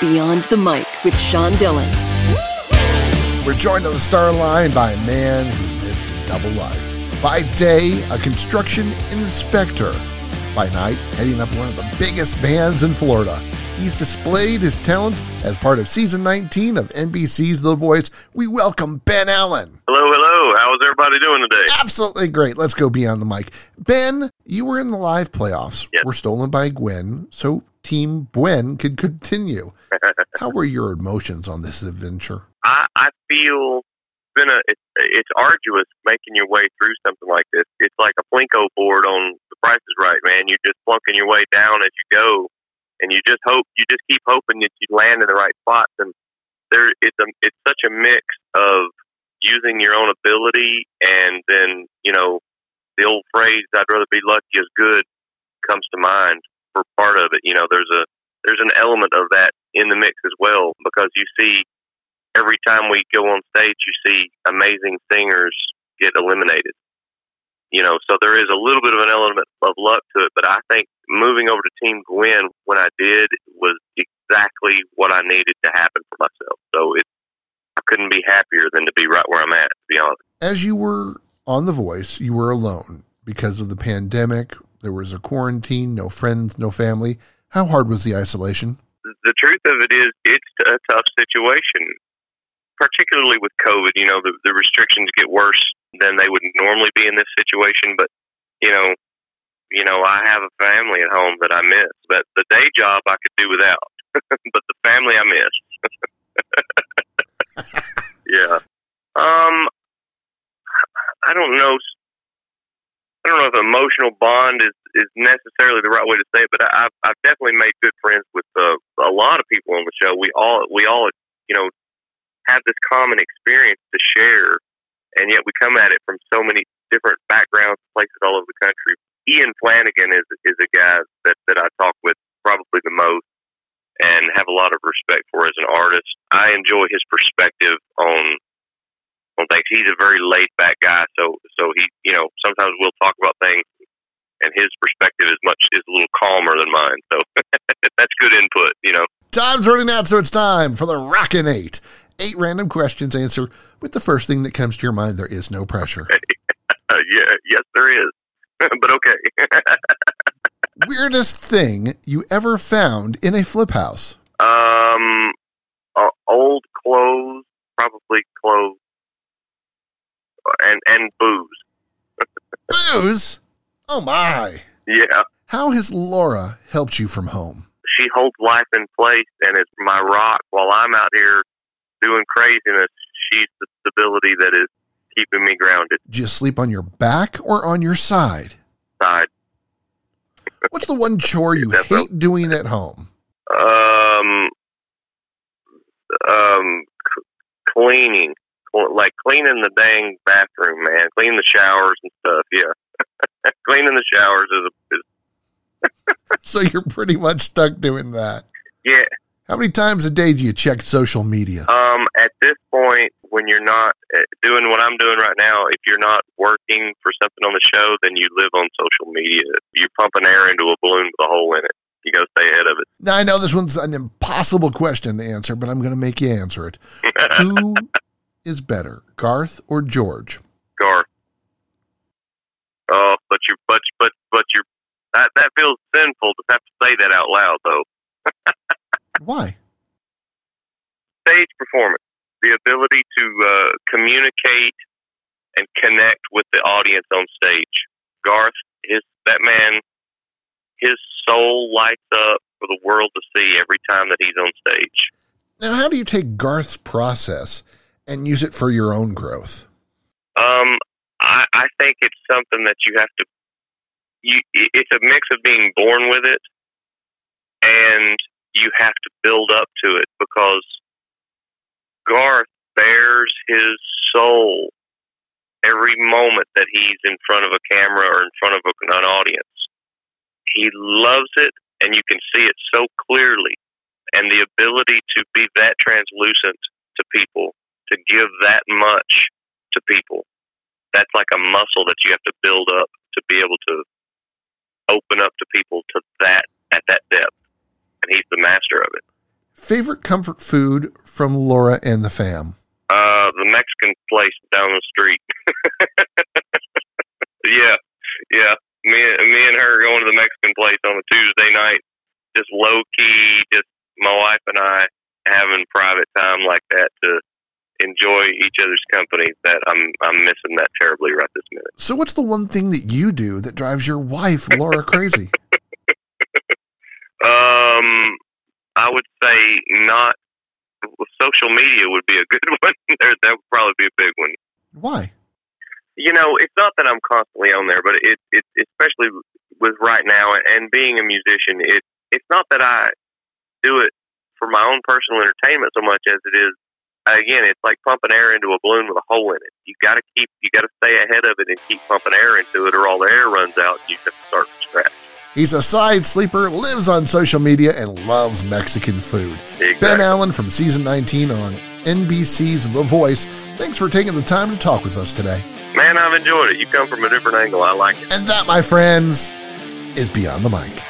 Beyond the Mic with Sean Dillon. We're joined on the star line by a man who lived a double life. By day, a construction inspector. By night, heading up one of the biggest bands in Florida. He's displayed his talents as part of season 19 of NBC's The Voice. We welcome Ben Allen. Hello, hello. How's everybody doing today? Absolutely great. Let's go beyond the mic. Ben, you were in the live playoffs. Yes. Were stolen by Gwen, so Team Gwen could continue. How were your emotions on this adventure? I, I feel it's been a it's, it's arduous making your way through something like this. It's like a plinko board on The Price is Right, man. You're just plunking your way down as you go, and you just hope you just keep hoping that you land in the right spots. And there, it's a it's such a mix of using your own ability, and then you know the old phrase "I'd rather be lucky as good" comes to mind for part of it. You know, there's a there's an element of that in the mix as well because you see every time we go on stage, you see amazing singers get eliminated. You know, so there is a little bit of an element of luck to it, but I think moving over to Team Gwen when I did was exactly what I needed to happen for myself. So it, I couldn't be happier than to be right where I'm at, to be honest. As you were on The Voice, you were alone because of the pandemic. There was a quarantine, no friends, no family. How hard was the isolation? the truth of it is, it's a tough situation, particularly with COVID. You know, the, the restrictions get worse than they would normally be in this situation. But you know, you know, I have a family at home that I miss. But the day job I could do without, but the family I miss. yeah. Um, I don't know. I don't know if emotional bond is is necessarily the right way to say it, but I, I've I've definitely made good friends with uh, a lot of people on the show. We all we all you know have this common experience to share, and yet we come at it from so many different backgrounds, places all over the country. Ian Flanigan is is a guy that that I talk with probably the most, and have a lot of respect for as an artist. I enjoy his perspective on on things. He's a very laid back guy, so so he you know sometimes we'll talk about things, and his perspective is much is a little calmer than mine. So that's good input, you know. Time's running out, so it's time for the Rockin' Eight. Eight random questions. Answer with the first thing that comes to your mind. There is no pressure. Yeah, yes, there is, but okay. Weirdest thing you ever found in a flip house? um, uh, old clothes, probably clothes, and and booze. Booze? Oh my. Yeah. How has Laura helped you from home? she holds life in place and is my rock while I'm out here doing craziness. She's the stability that is keeping me grounded. Do you sleep on your back or on your side? Side. What's the one chore you hate doing at home? Um, um, cleaning, Cl- like cleaning the dang bathroom, man. clean the showers and stuff. Yeah, cleaning the showers is, a, is So you're pretty much stuck doing that. yeah. How many times a day do you check social media? Um, at this point, when you're not uh, doing what I'm doing right now, if you're not working for something on the show, then you live on social media. You're pumping air into a balloon with a hole in it. You got to stay ahead of it. Now I know this one's an impossible question to answer, but I'm going to make you answer it. Who is better, Garth or George? Garth. Oh, but you, but but but you, that feels sinful to have to say that out loud, though. Why? Stage performance, the ability to uh, communicate and connect with the audience on stage. Garth, his that man, his soul lights up for the world to see every time that he's on stage. Now, how do you take Garth's process and use it for your own growth? Um, I, I think it's something that you have to. You, it's a mix of being born with it, and you have to build up to it because Garth bears his soul every moment that he's in front of a camera or in front of an audience. He loves it, and you can see it so clearly. And the ability to be that translucent to people, to give that much to people, that's like a muscle that you have to build up to be able to open up to people to that at that depth. And he's the master of it. Favorite comfort food from Laura and the fam? Uh, the Mexican place down the street. yeah, yeah. Me, me and her going to the Mexican place on a Tuesday night, just low key, just my wife and I having private time like that to enjoy each other's company. That I'm I'm missing that terribly right this minute. So, what's the one thing that you do that drives your wife, Laura, crazy? um, I would say not. Social media would be a good one. there, that would probably be a big one. Why? You know, it's not that I'm constantly on there, but it, it especially with right now and being a musician, it it's not that I do it for my own personal entertainment so much as it is again, it's like pumping air into a balloon with a hole in it. You've got to keep, you got to stay ahead of it and keep pumping air into it, or all the air runs out, and you have to start from scratch. He's a side sleeper, lives on social media, and loves Mexican food. Exactly. Ben Allen from season 19 on NBC's The Voice. Thanks for taking the time to talk with us today. Man, I've enjoyed it. You come from a different angle. I like it. And that, my friends, is Beyond the Mic.